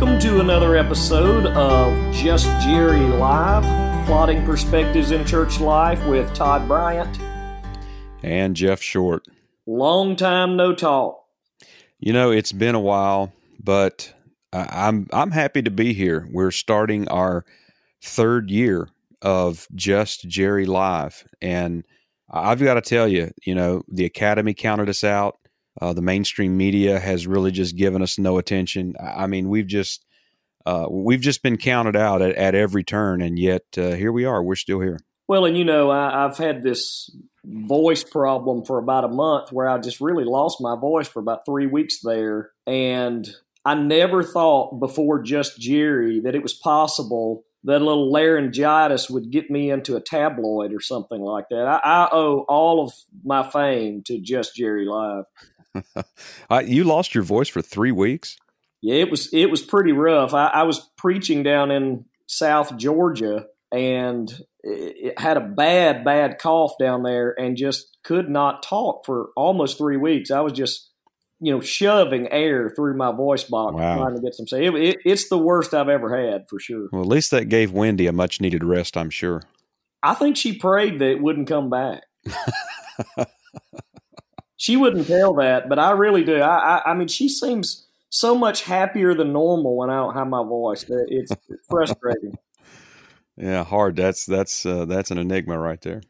Welcome to another episode of Just Jerry Live, plotting perspectives in church life with Todd Bryant. And Jeff Short. Long time no talk. You know, it's been a while, but I'm I'm happy to be here. We're starting our third year of Just Jerry Live, and I've got to tell you, you know, the Academy counted us out. Uh, the mainstream media has really just given us no attention. I mean, we've just uh, we've just been counted out at, at every turn, and yet uh, here we are. We're still here. Well, and you know, I, I've had this voice problem for about a month where I just really lost my voice for about three weeks there, and I never thought before just Jerry that it was possible that a little laryngitis would get me into a tabloid or something like that. I, I owe all of my fame to just Jerry Live. you lost your voice for three weeks. Yeah, it was it was pretty rough. I, I was preaching down in South Georgia and it, had a bad bad cough down there and just could not talk for almost three weeks. I was just you know shoving air through my voice box wow. trying to get some say. It, it, it's the worst I've ever had for sure. Well, at least that gave Wendy a much needed rest. I'm sure. I think she prayed that it wouldn't come back. she wouldn't tell that, but I really do. I, I, I, mean, she seems so much happier than normal when I don't have my voice. It's frustrating. yeah, hard. That's that's uh, that's an enigma right there.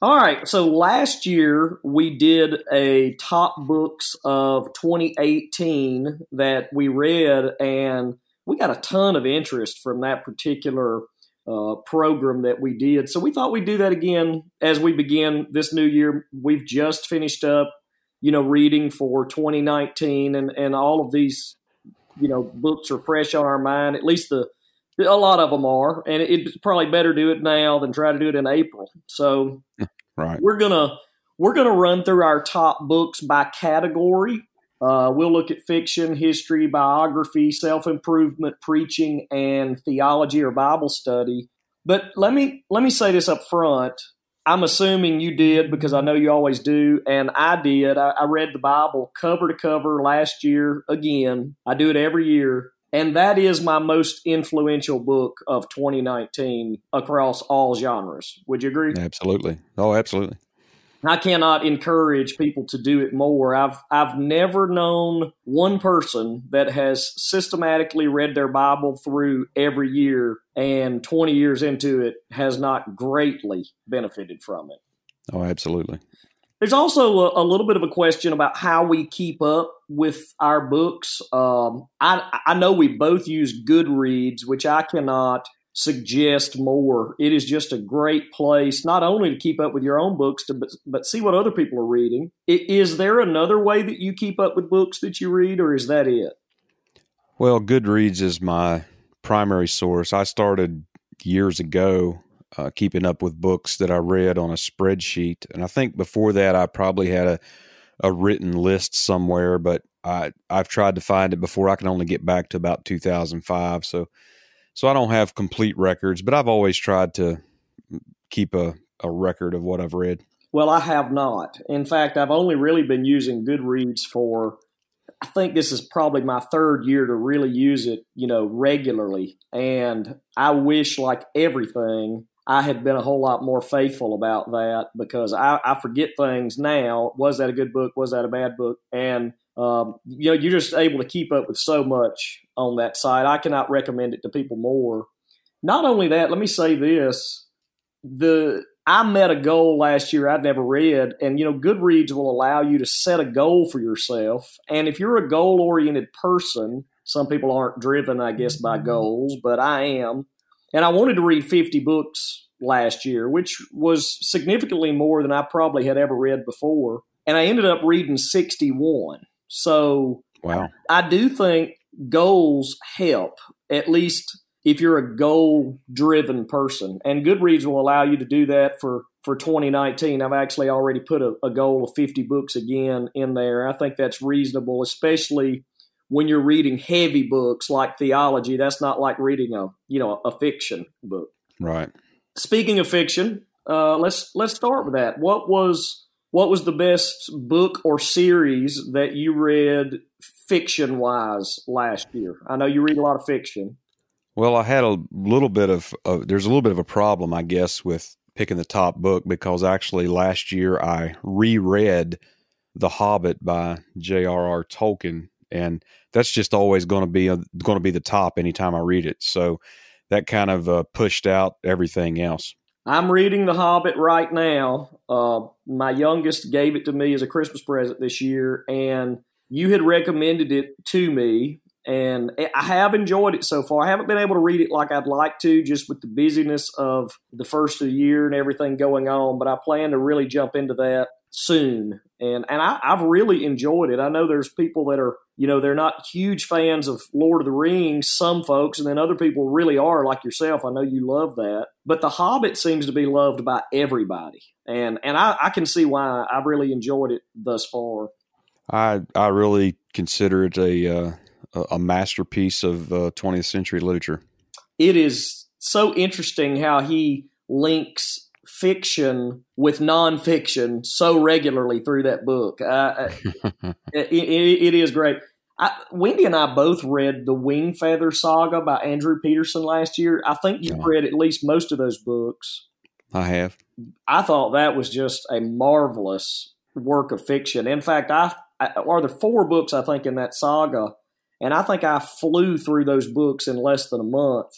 All right. So last year we did a top books of 2018 that we read, and we got a ton of interest from that particular uh, program that we did. So we thought we'd do that again as we begin this new year. We've just finished up, you know, reading for 2019, and and all of these, you know, books are fresh on our mind. At least the a lot of them are, and it's probably better do it now than try to do it in April. So, right, we're gonna we're gonna run through our top books by category. Uh, we'll look at fiction, history, biography, self improvement, preaching, and theology or Bible study. But let me let me say this up front. I'm assuming you did because I know you always do, and I did. I, I read the Bible cover to cover last year again. I do it every year, and that is my most influential book of 2019 across all genres. Would you agree? Absolutely. Oh, absolutely. I cannot encourage people to do it more. I've I've never known one person that has systematically read their Bible through every year and 20 years into it has not greatly benefited from it. Oh, absolutely. There's also a, a little bit of a question about how we keep up with our books. Um, I I know we both use Goodreads, which I cannot suggest more. It is just a great place, not only to keep up with your own books, to, but, but see what other people are reading. Is there another way that you keep up with books that you read, or is that it? Well, Goodreads is my primary source. I started years ago uh, keeping up with books that I read on a spreadsheet, and I think before that I probably had a a written list somewhere, but I I've tried to find it before. I can only get back to about 2005, so so I don't have complete records, but I've always tried to keep a, a record of what I've read. Well, I have not. In fact, I've only really been using Goodreads for I think this is probably my third year to really use it, you know, regularly. And I wish, like everything, I had been a whole lot more faithful about that because I, I forget things now. Was that a good book? Was that a bad book? And um, you know, you're just able to keep up with so much on that site. I cannot recommend it to people more. Not only that, let me say this: the I met a goal last year I'd never read, and you know, Goodreads will allow you to set a goal for yourself. And if you're a goal-oriented person, some people aren't driven, I guess, by goals, but I am. And I wanted to read 50 books last year, which was significantly more than I probably had ever read before. And I ended up reading 61. So wow. I, do think goals help, at least if you're a goal driven person. And Goodreads will allow you to do that for, for 2019. I've actually already put a, a goal of 50 books again in there. I think that's reasonable, especially when you're reading heavy books like theology. That's not like reading a you know a fiction book. Right. Speaking of fiction, uh, let's let's start with that. What was what was the best book or series that you read fiction wise last year? I know you read a lot of fiction. Well, I had a little bit of, uh, there's a little bit of a problem, I guess, with picking the top book because actually last year I reread The Hobbit by J.R.R. Tolkien, and that's just always going to be going to be the top anytime I read it. So that kind of uh, pushed out everything else. I'm reading The Hobbit right now. Uh, my youngest gave it to me as a Christmas present this year, and you had recommended it to me, and I have enjoyed it so far. I haven't been able to read it like I'd like to, just with the busyness of the first of the year and everything going on. But I plan to really jump into that soon, and and I, I've really enjoyed it. I know there's people that are you know they're not huge fans of Lord of the Rings. Some folks, and then other people really are, like yourself. I know you love that, but The Hobbit seems to be loved by everybody, and and I, I can see why. I've really enjoyed it thus far. I I really consider it a uh, a masterpiece of uh, 20th century literature. It is so interesting how he links fiction with nonfiction so regularly through that book. Uh, it, it, it is great. I, Wendy and I both read the Wingfeather Saga by Andrew Peterson last year. I think you've yeah. read at least most of those books. I have. I thought that was just a marvelous work of fiction. In fact, I, I are there four books I think in that saga, and I think I flew through those books in less than a month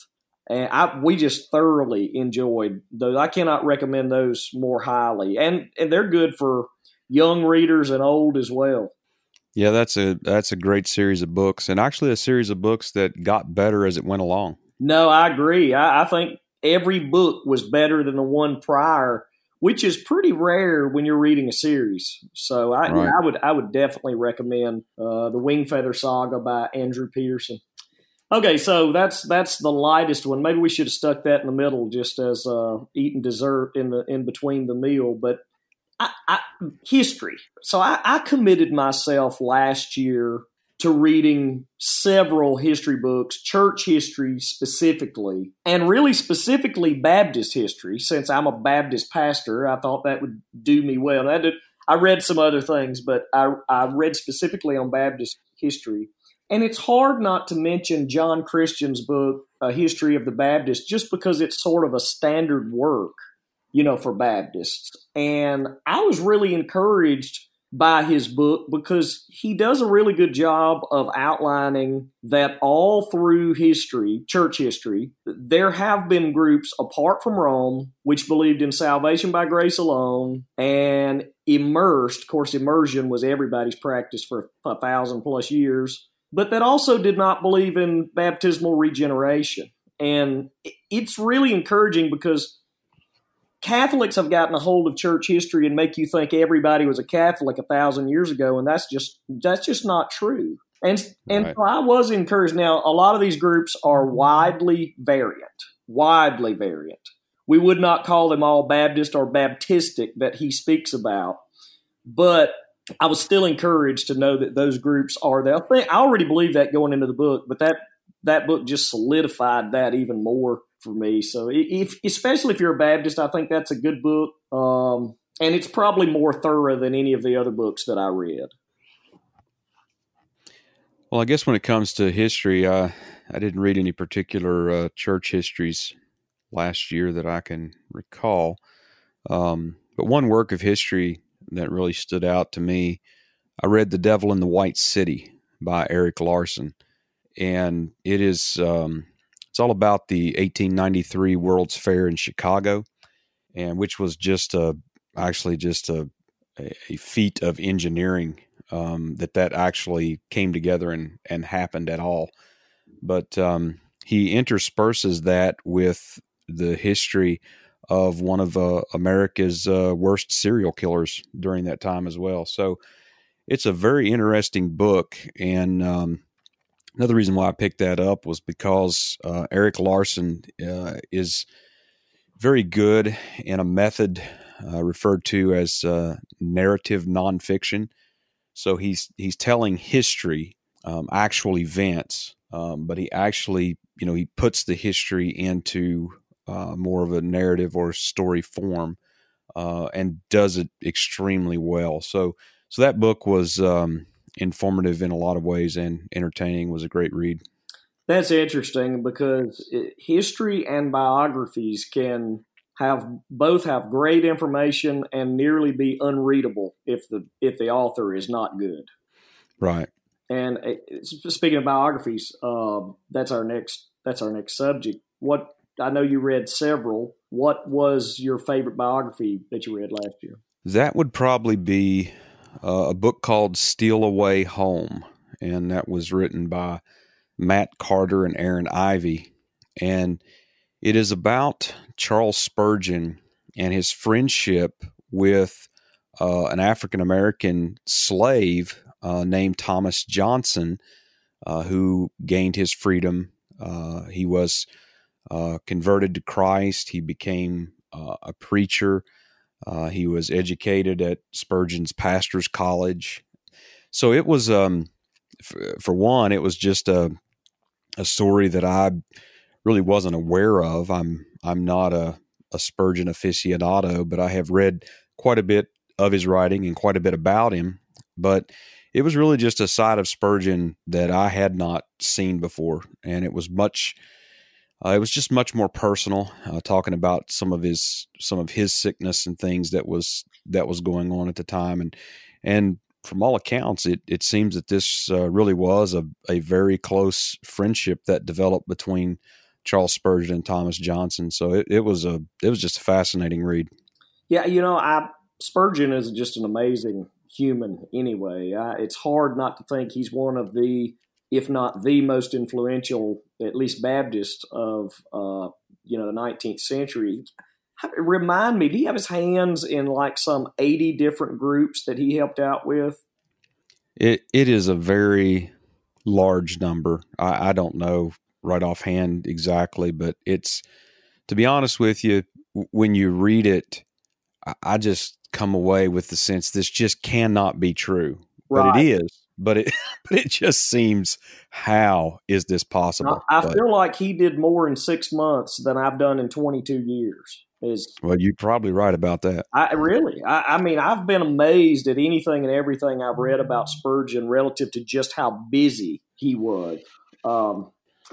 and I we just thoroughly enjoyed those. I cannot recommend those more highly, and and they're good for young readers and old as well. Yeah, that's a that's a great series of books, and actually a series of books that got better as it went along. No, I agree. I, I think every book was better than the one prior, which is pretty rare when you're reading a series. So I, right. I would I would definitely recommend uh, the Wingfeather Saga by Andrew Peterson. Okay, so that's that's the lightest one. Maybe we should have stuck that in the middle, just as uh, eating dessert in the in between the meal. But I, I, history. So I, I committed myself last year to reading several history books, church history specifically, and really specifically Baptist history. Since I'm a Baptist pastor, I thought that would do me well. I, did, I read some other things, but I, I read specifically on Baptist history. And it's hard not to mention John Christian's book, A History of the Baptist, just because it's sort of a standard work, you know, for Baptists. And I was really encouraged by his book because he does a really good job of outlining that all through history, church history, there have been groups apart from Rome which believed in salvation by grace alone and immersed. Of course, immersion was everybody's practice for a thousand plus years but that also did not believe in baptismal regeneration. And it's really encouraging because Catholics have gotten a hold of church history and make you think everybody was a Catholic a thousand years ago, and that's just that's just not true. And and right. so I was encouraged. Now, a lot of these groups are widely variant, widely variant. We would not call them all Baptist or Baptistic that he speaks about, but I was still encouraged to know that those groups are there. I, think, I already believe that going into the book, but that that book just solidified that even more for me. So, if especially if you're a Baptist, I think that's a good book, um, and it's probably more thorough than any of the other books that I read. Well, I guess when it comes to history, I I didn't read any particular uh, church histories last year that I can recall. Um, but one work of history that really stood out to me. I read The Devil in the White City by Erik Larson, and it is um, it's all about the 1893 World's Fair in Chicago, and which was just a actually just a a feat of engineering um, that that actually came together and and happened at all. But um, he intersperses that with the history of one of uh, America's uh, worst serial killers during that time as well. So it's a very interesting book. And um, another reason why I picked that up was because uh, Erik Larson uh, is very good in a method uh, referred to as uh, narrative nonfiction. So he's he's telling history, um, actual events, um, but he actually you know he puts the history into uh, more of a narrative or story form, uh, and does it extremely well. So, so that book was um, informative in a lot of ways and entertaining. Was a great read. That's interesting because it, history and biographies can have both have great information and nearly be unreadable if the if the author is not good. Right. And uh, speaking of biographies, uh, that's our next that's our next subject. What I know you read several. What was your favorite biography that you read last year? That would probably be uh, a book called Steal Away Home, and that was written by Matt Carter and Aaron Ivey. And it is about Charles Spurgeon and his friendship with uh, an African American slave uh, named Thomas Johnson, uh, who gained his freedom. Uh, he was uh, converted to Christ. He became uh, a preacher. he was educated at Spurgeon's Pastor's College. So it was, um, f- for one, it was just a a story that I really wasn't aware of. I'm I'm not a, a Spurgeon aficionado, but I have read quite a bit of his writing and quite a bit about him. But it was really just a side of Spurgeon that I had not seen before, and it was much. Uh, it was just much more personal, uh, talking about some of his some of his sickness and things that was that was going on at the time, and and from all accounts, it, it seems that this uh, really was a, a very close friendship that developed between Charles Spurgeon and Thomas Johnson. So it, it was a it was just a fascinating read. Yeah, you know, I Spurgeon is just an amazing human. Anyway, I, it's hard not to think he's one of the, if not the most influential, at least Baptist of uh, you know the 19th century remind me, do he have his hands in like some 80 different groups that he helped out with? It it is a very large number. I, I don't know right offhand exactly, but it's to be honest with you, when you read it, I, I just come away with the sense this just cannot be true. Right. But it is. But it but it just seems how is this possible? I, I feel like he did more in six months than I've done in twenty two years. Is well, you're probably right about that. I really, I, I, mean, I've been amazed at anything and everything I've read about Spurgeon relative to just how busy he was. Um,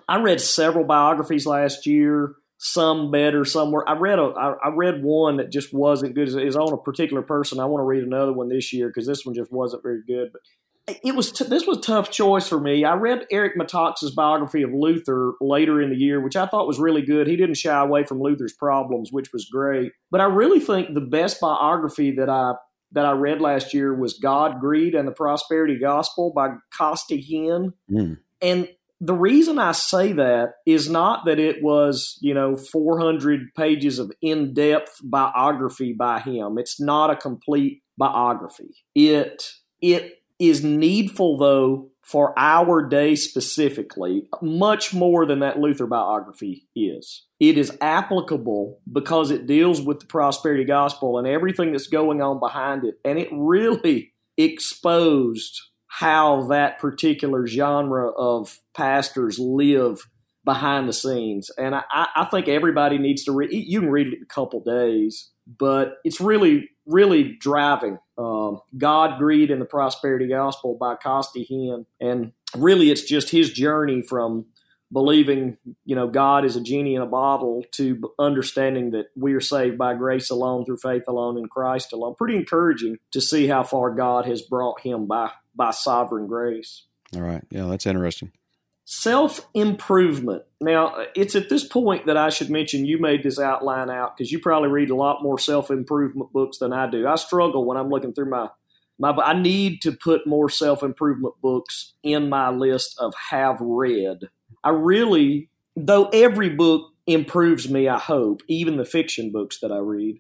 I read several biographies last year, some better, some were. I read a, I, I read one that just wasn't good. Is on a particular person. I want to read another one this year because this one just wasn't very good. But it was t- this was a tough choice for me. I read Eric Metaxas's biography of Luther later in the year, which I thought was really good. He didn't shy away from Luther's problems, which was great. But I really think the best biography that I that I read last year was God, Greed, and the Prosperity Gospel by Costi Hinn. Mm. And the reason I say that is not that it was, you know, 400 pages of in depth biography by him. It's not a complete biography. It it is needful, though, for our day specifically, much more than that Luther biography is. It is applicable because it deals with the prosperity gospel and everything that's going on behind it. And it really exposed how that particular genre of pastors live behind the scenes. And I, I think everybody needs to read. You can read it in a couple days, but it's really, really driving. Um, God, Greed, and the Prosperity Gospel by Costi Hinn. And really, it's just his journey from believing, you know, God is a genie in a bottle to understanding that we are saved by grace alone, through faith alone, in Christ alone. Pretty encouraging to see how far God has brought him by, by sovereign grace. All right. Yeah, that's interesting. Self improvement. Now, it's at this point that I should mention you made this outline out because you probably read a lot more self improvement books than I do. I struggle when I'm looking through my my. I need to put more self improvement books in my list of have read. I really, though every book improves me, I hope, even the fiction books that I read.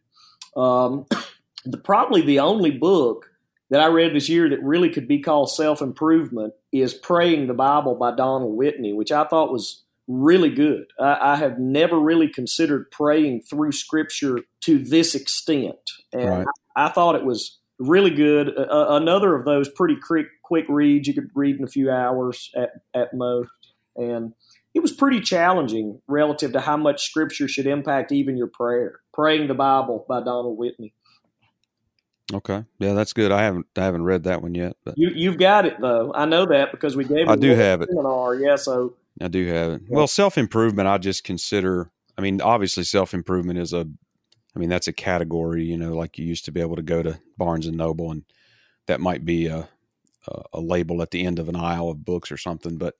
Um, the, probably the only book that I read this year that really could be called self improvement is Praying the Bible by Donald Whitney, which I thought was really good. I, I, have never really considered praying through Scripture to this extent, and right. I, I, thought it was really good. Uh, another of those pretty quick, quick reads you could read in a few hours at, at most, and it was pretty challenging relative to how much Scripture should impact even your prayer. Praying the Bible by Donald Whitney. Okay, yeah, that's good. I haven't I haven't read that one yet, but you you've got it though. I know that because we gave. I do have it. Seminar, yeah. So I do have it. Well, self improvement, I just consider. I mean, obviously, self improvement is a. I mean, that's a category. You know, like you used to be able to go to Barnes and Noble, and that might be a a, a label at the end of an aisle of books or something. But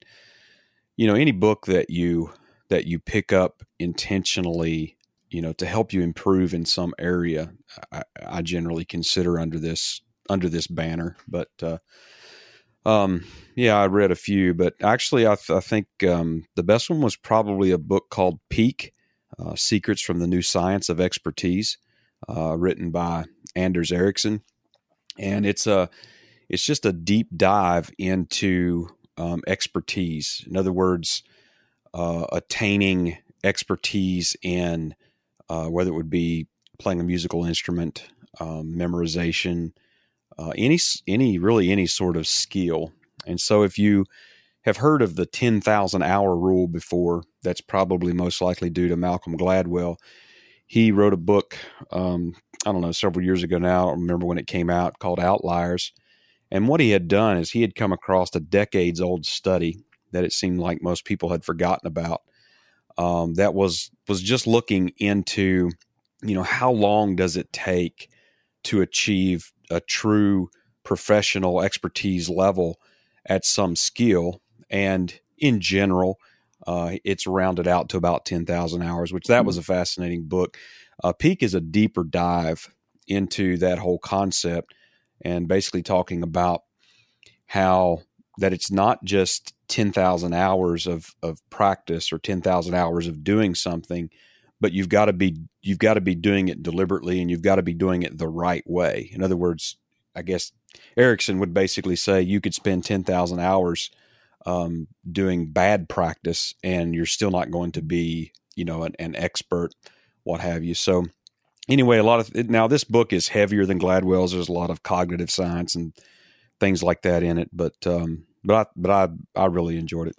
you know, any book that you that you pick up intentionally, you know, to help you improve in some area, I, I generally consider under this under this banner. But uh, um, yeah, I read a few, but actually, I, th- I think um, the best one was probably a book called Peak uh, Secrets from the New Science of Expertise, uh, written by Anders Ericsson. And it's a it's just a deep dive into um, expertise. In other words, uh, attaining expertise in uh, whether it would be playing a musical instrument, um, memorization, uh, any any really any sort of skill. And so, if you have heard of the ten thousand hour rule before, that's probably most likely due to Malcolm Gladwell. He wrote a book, um, I don't know, several years ago now. I remember when it came out, called Outliers. And what he had done is he had come across a decades old study that it seemed like most people had forgotten about. Um, that was was just looking into, you know, how long does it take to achieve a true professional expertise level at some skill. And in general, uh, it's rounded out to about 10,000 hours, which that was a fascinating book. Uh, Peak is a deeper dive into that whole concept and basically talking about how that it's not just 10,000 hours of, of practice or 10,000 hours of doing something, but you've got to be you've got to be doing it deliberately and you've got to be doing it the right way. In other words, I guess Ericsson would basically say you could spend 10,000 hours um, doing bad practice and you're still not going to be, you know, an, an expert, what have you. So anyway, a lot of now this book is heavier than Gladwell's. There's a lot of cognitive science and things like that in it, but, um, but I, but I, I really enjoyed it.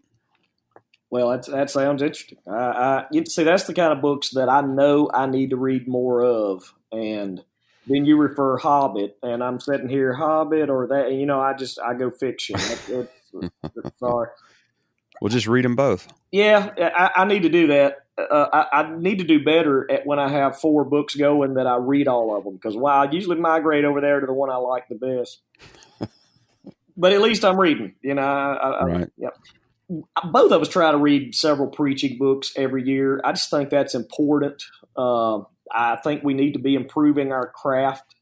Well, that's, that sounds interesting. I, I, you see, that's the kind of books that I know I need to read more of. And then you refer Hobbit, and I'm sitting here Hobbit or that. You know, I just I go fiction. It, it, sorry. We'll just read them both. Yeah, I, I need to do that. Uh, I, I, need to do better at when I have four books going that I read all of them because while I usually migrate over there to the one I like the best. but at least I'm reading. You know, I, right. Yep both of us try to read several preaching books every year. I just think that's important. Uh, I think we need to be improving our craft,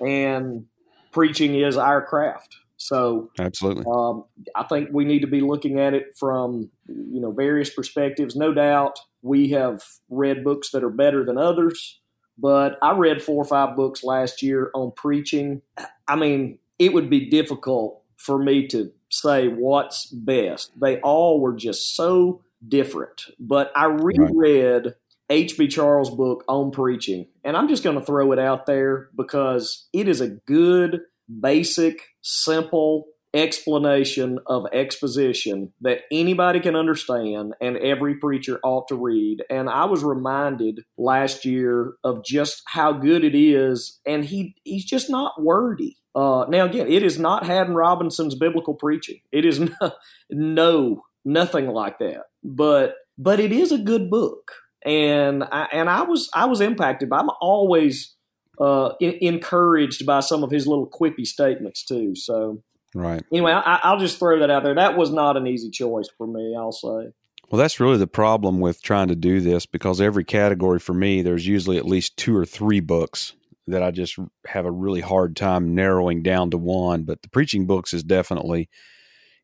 and preaching is our craft. So, absolutely, um, I think we need to be looking at it from you know various perspectives. No doubt, we have read books that are better than others, but I read four or five books last year on preaching. I mean, it would be difficult for me to say what's best. They all were just so different. But I reread H.B. Charles' book on preaching, and I'm just going to throw it out there because it is a good, basic, simple explanation of exposition that anybody can understand and every preacher ought to read. And I was reminded last year of just how good it is, and he he's just not wordy. Uh, now, again, it is not Haddon Robinson's biblical preaching. It is no, no nothing like that. But but it is a good book, and I, and I was I was impacted. By, I'm always uh, encouraged by some of his little quippy statements too. So right. Anyway, I, will just throw that out there. That was not an easy choice for me. I'll say. Well, that's really the problem with trying to do this because every category for me, there's usually at least two or three books that I just have a really hard time narrowing down to one. But the preaching books is definitely.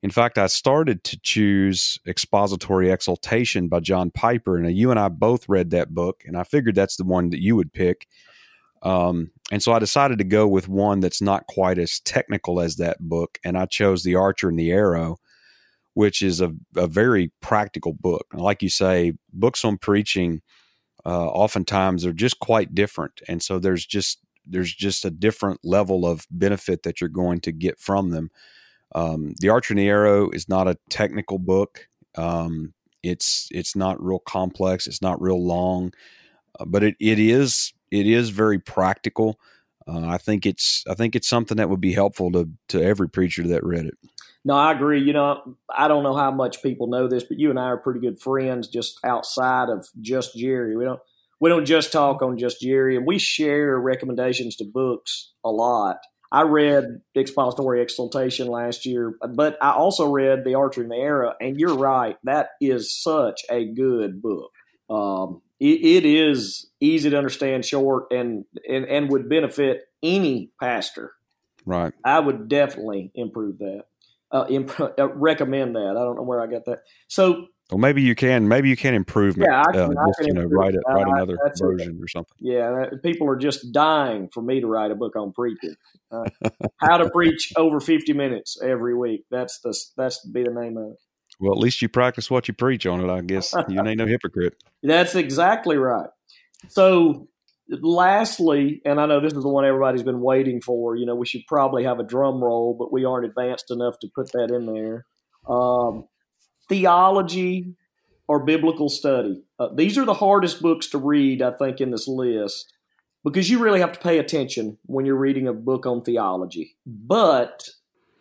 In fact, I started to choose Expository Exaltation by John Piper, and you and I both read that book, and I figured that's the one that you would pick. Um, and so I decided to go with one that's not quite as technical as that book, and I chose The Archer and the Arrow, which is a, a very practical book. like you say, books on preaching uh, oftentimes are just quite different, and so there's just there's just a different level of benefit that you're going to get from them. Um, the Archer and the Arrow is not a technical book. Um, it's it's not real complex. It's not real long, uh, but it, it is it is very practical. uh, I think it's I think it's something that would be helpful to to every preacher that read it. No, I agree. You know, I don't know how much people know this, but you and I are pretty good friends just outside of just Jerry. We don't we don't just talk on just Jerry, and we share recommendations to books a lot. I read Expository Exaltation last year, but I also read The Archer and the Arrow, and you're right, that is such a good book. Um, it, it is easy to understand, short, and, and and would benefit any pastor. Right. I would definitely improve that uh, imp- uh, recommend that. I don't know where I got that. So, well, maybe you can. Maybe you can improve. Yeah, I can, uh, I just, you know, write it, write another version it. or something. Yeah, people are just dying for me to write a book on preaching. Uh, how to preach over fifty minutes every week. That's the that's be the name of it. Well, at least you practice what you preach on it. I guess you ain't no hypocrite. That's exactly right. So lastly, and I know this is the one everybody's been waiting for. You know, we should probably have a drum roll, but we aren't advanced enough to put that in there. Um, theology or biblical study. Uh, these are the hardest books to read, I think, in this list because you really have to pay attention when you're reading a book on theology. But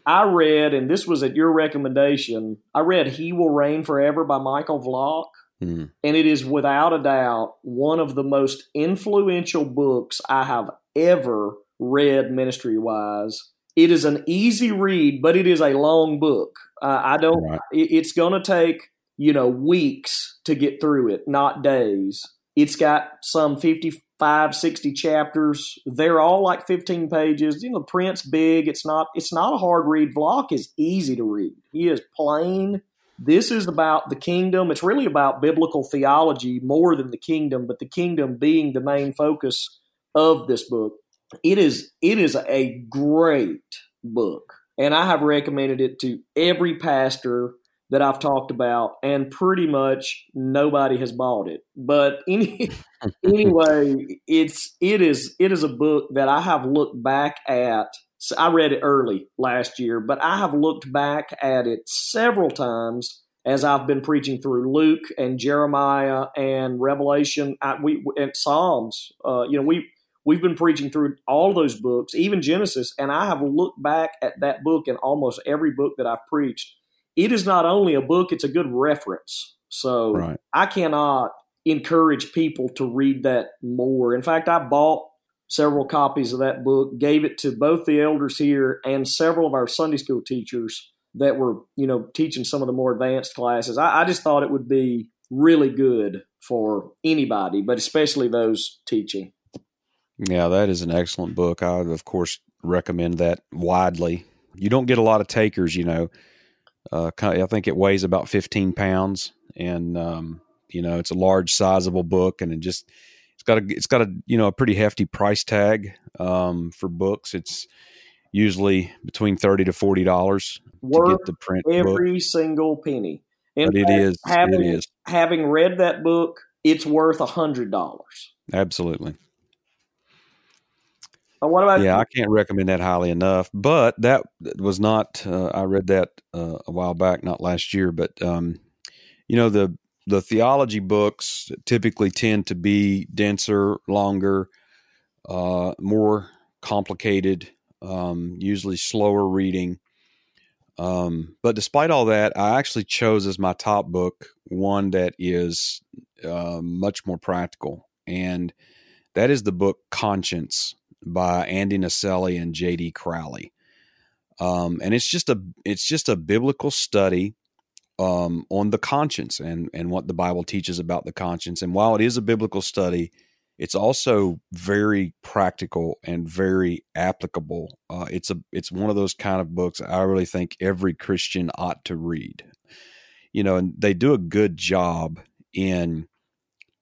I read, and this was at your recommendation, I read He Will Reign Forever by Michael Vlach. Mm. And it is without a doubt one of the most influential books I have ever read ministry wise. It is an easy read, but it is a long book. Uh, I don't, right. it, it's going to take, you know, weeks to get through it, not days. It's got some 55, 60 chapters. They're all like 15 pages. You know, the print's big. It's not, it's not a hard read. Vlach is easy to read. He is plain this is about the kingdom. It's really about biblical theology more than the kingdom, but the kingdom being the main focus of this book. It is it is a great book. And I have recommended it to every pastor that I've talked about, and pretty much nobody has bought it. But any, anyway, it's it is it is a book that I have looked back at so I read it early last year, but I have looked back at it several times as I've been preaching through Luke and Jeremiah and Revelation. I, we and Psalms. Uh, you know, we we've been preaching through all those books, even Genesis, and I have looked back at that book in almost every book that I've preached. It is not only a book; it's a good reference. So right. I cannot encourage people to read that more. In fact, I bought several copies of that book, gave it to both the elders here and several of our Sunday school teachers that were, you know, teaching some of the more advanced classes. I, I just thought it would be really good for anybody, but especially those teaching. Yeah, that is an excellent book. I of course, recommend that widely. You don't get a lot of takers, you know. Uh, I think it weighs about 15 pounds, and um, you know it's a large, sizable book, and it just it's got a it's got a you know a pretty hefty price tag um, for books. It's usually between thirty to forty dollars to get the print every book. single penny. In but fact, it is having, it is having read that book, it's worth a hundred dollars. Absolutely. What about yeah? I can't recommend that highly enough. But that was not. Uh, I read that uh, a while back, not last year. But um, you know the the theology books typically tend to be denser, longer, uh, more complicated, um, usually slower reading. Um, but despite all that, I actually chose as my top book one that is uh, much more practical, and that is the book Conscience by Andy Naselli and J.D. Crowley. Um, and it's just a it's just a biblical study um, on the conscience and and what the Bible teaches about the conscience. And while it is a biblical study, it's also very practical and very applicable. Uh, it's a it's one of those kind of books I really think every Christian ought to read. You know, and they do a good job in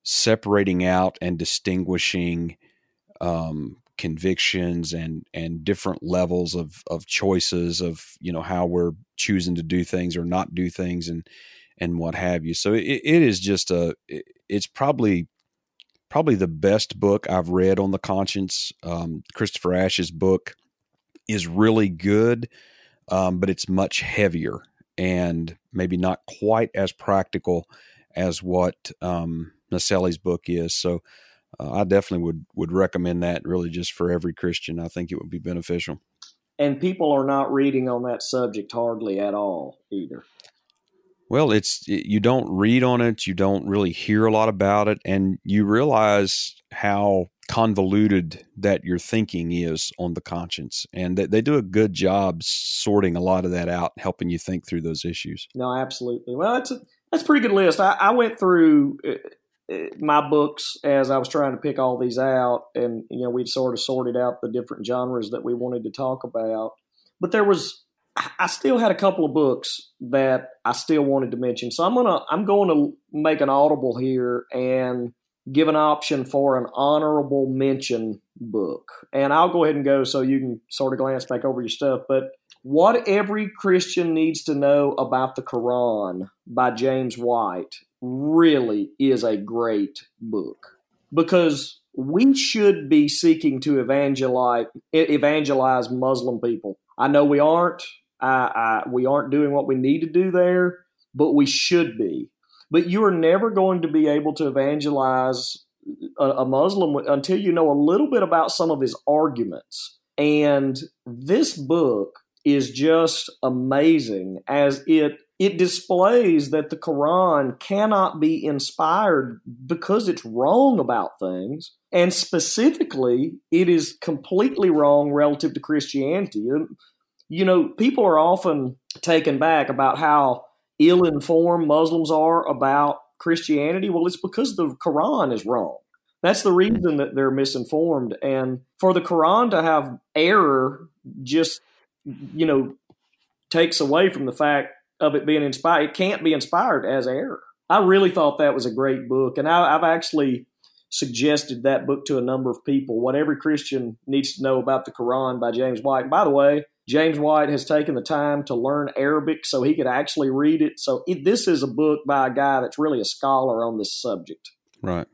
separating out and distinguishing um, convictions and and different levels of of choices of you know how we're choosing to do things or not do things and and what have you. So it, it is just a it's probably probably the best book i've read on the conscience. Um, christopher ash's book is really good um, but it's much heavier and maybe not quite as practical as what um, Naselli's book is. So uh, I definitely would would recommend that. Really, just for every Christian, I think it would be beneficial. And people are not reading on that subject hardly at all either. Well, it's you don't read on it, you don't really hear a lot about it, and you realize how convoluted that your thinking is on the conscience, and that they do a good job sorting a lot of that out, helping you think through those issues. No, absolutely. Well, that's a that's a pretty good list. I, I went through uh, Uh, my books as I was trying to pick all these out, and you know we'd sort of sorted out the different genres that we wanted to talk about. But there was I still had a couple of books that I still wanted to mention. So I'm gonna I'm going to make an audible here and give an option for an honorable mention book. And I'll go ahead and go so you can sort of glance back over your stuff. But What Every Christian Needs to Know About the Quran by James White really is a great book because we should be seeking to evangelize evangelize Muslim people. I know we aren't. I, I, we aren't doing what we need to do there, but we should be. But you are never going to be able to evangelize a, a Muslim until you know a little bit about some of his arguments. And this book is just amazing as it it displays that the Quran cannot be inspired because it's wrong about things. And specifically, it is completely wrong relative to Christianity you know, people are often taken back about how ill informed Muslims are about Christianity. Well, it's because the Quran is wrong. That's the reason that they're misinformed. And for the Quran to have error just, you know, takes away from the fact of it being inspired. It can't be inspired as error. I really thought that was a great book. And I, I've actually suggested that book to a number of people. What every Christian needs to know about the Quran by James White. And by the way, James White has taken the time to learn Arabic so he could actually read it. So it, this is a book by a guy that's really a scholar on this subject. Right.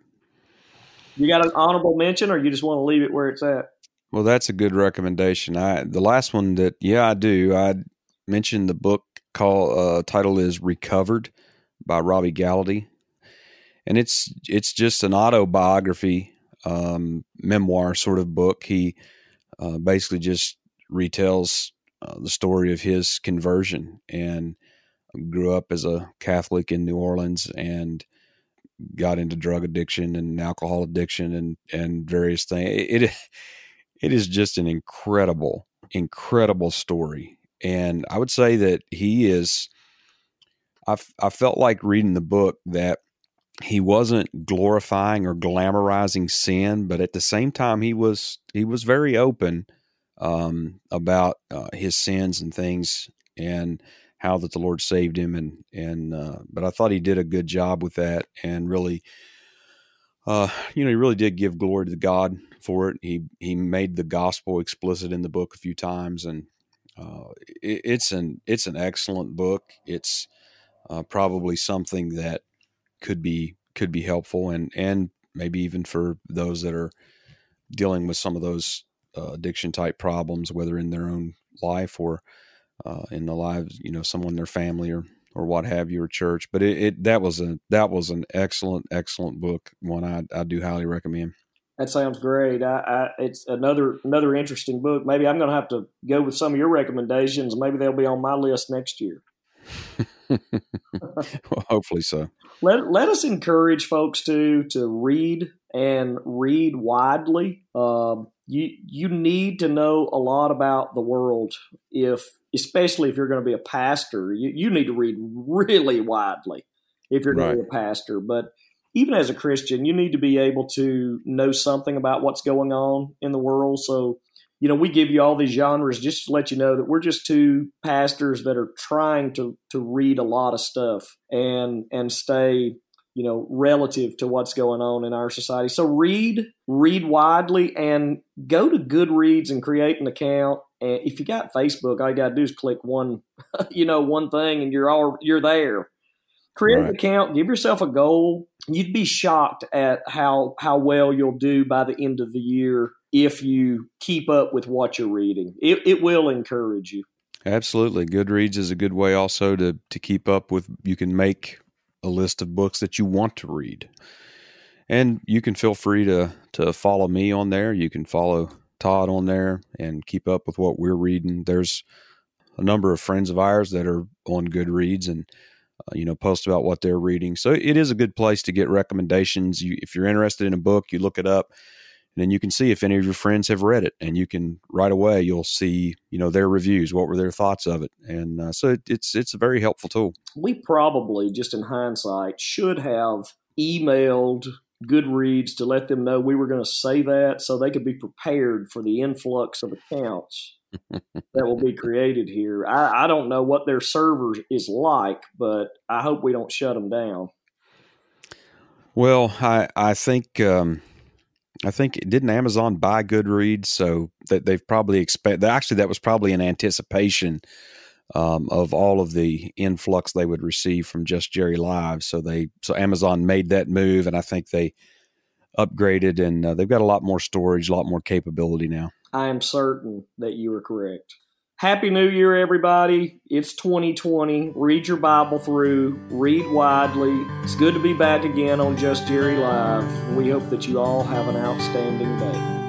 You got an honorable mention, or you just want to leave it where it's at? Well, that's a good recommendation. I the last one that yeah I do. I mentioned the book called uh, title is Recovered by Robbie Gallaty, and it's it's just an autobiography um, memoir sort of book. He uh, basically just retells uh, the story of his conversion and grew up as a Catholic in New Orleans and got into drug addiction and alcohol addiction and and various things. It it is just an incredible incredible story, and I would say that he is. I I felt like reading the book that he wasn't glorifying or glamorizing sin, but at the same time he was he was very open um, about uh, his sins and things and how that the Lord saved him and and uh, but I thought he did a good job with that and really uh, you know he really did give glory to God for it. He he made the gospel explicit in the book a few times and uh, it, it's an it's an excellent book. It's uh, probably something that could be could be helpful and and maybe even for those that are dealing with some of those uh, addiction type problems, whether in their own life or uh, in the lives, you know, someone in their family or or what have you, or church. But it, it that was a that was an excellent excellent book, one I I do highly recommend. That sounds great. I, I, it's another another interesting book. Maybe I'm going to have to go with some of your recommendations. Maybe they'll be on my list next year. well, hopefully so. Let let us encourage folks to to read and read widely. Um, you you need to know a lot about the world if especially if you're going to be a pastor you, you need to read really widely if you're going right. to be a pastor but even as a christian you need to be able to know something about what's going on in the world so you know we give you all these genres just to let you know that we're just two pastors that are trying to to read a lot of stuff and and stay you know, relative to what's going on in our society. So read, read widely, and go to Goodreads and create an account. And if you got Facebook, all you got to do is click one, you know, one thing, and you're all you're there. Create right. an account, give yourself a goal. You'd be shocked at how how well you'll do by the end of the year if you keep up with what you're reading. It, it will encourage you. Absolutely, Goodreads is a good way also to to keep up with. You can make a list of books that you want to read. And you can feel free to to follow me on there. You can follow Todd on there and keep up with what we're reading. There's a number of friends of ours that are on Goodreads and you know post about what they're reading. So it is a good place to get recommendations. You, if you're interested in a book, you look it up, and then you can see if any of your friends have read it, and you can right away you'll see you know their reviews, what were their thoughts of it, and uh, so it, it's it's a very helpful tool. We probably just in hindsight should have emailed Goodreads to let them know we were going to say that so they could be prepared for the influx of accounts that will be created here. I, I don't know what their server is like, but I hope we don't shut them down. Well, I I think um, I think didn't Amazon buy Goodreads, so that they've probably expect. Actually, that was probably an anticipation um, of all of the influx they would receive from Just Jerry Live. So they so Amazon made that move, and I think they upgraded, and uh, they've got a lot more storage, a lot more capability now. I am certain that you are correct. Happy New Year, everybody. It's 2020. Read your Bible through, read widely. It's good to be back again on Just Jerry Live. We hope that you all have an outstanding day.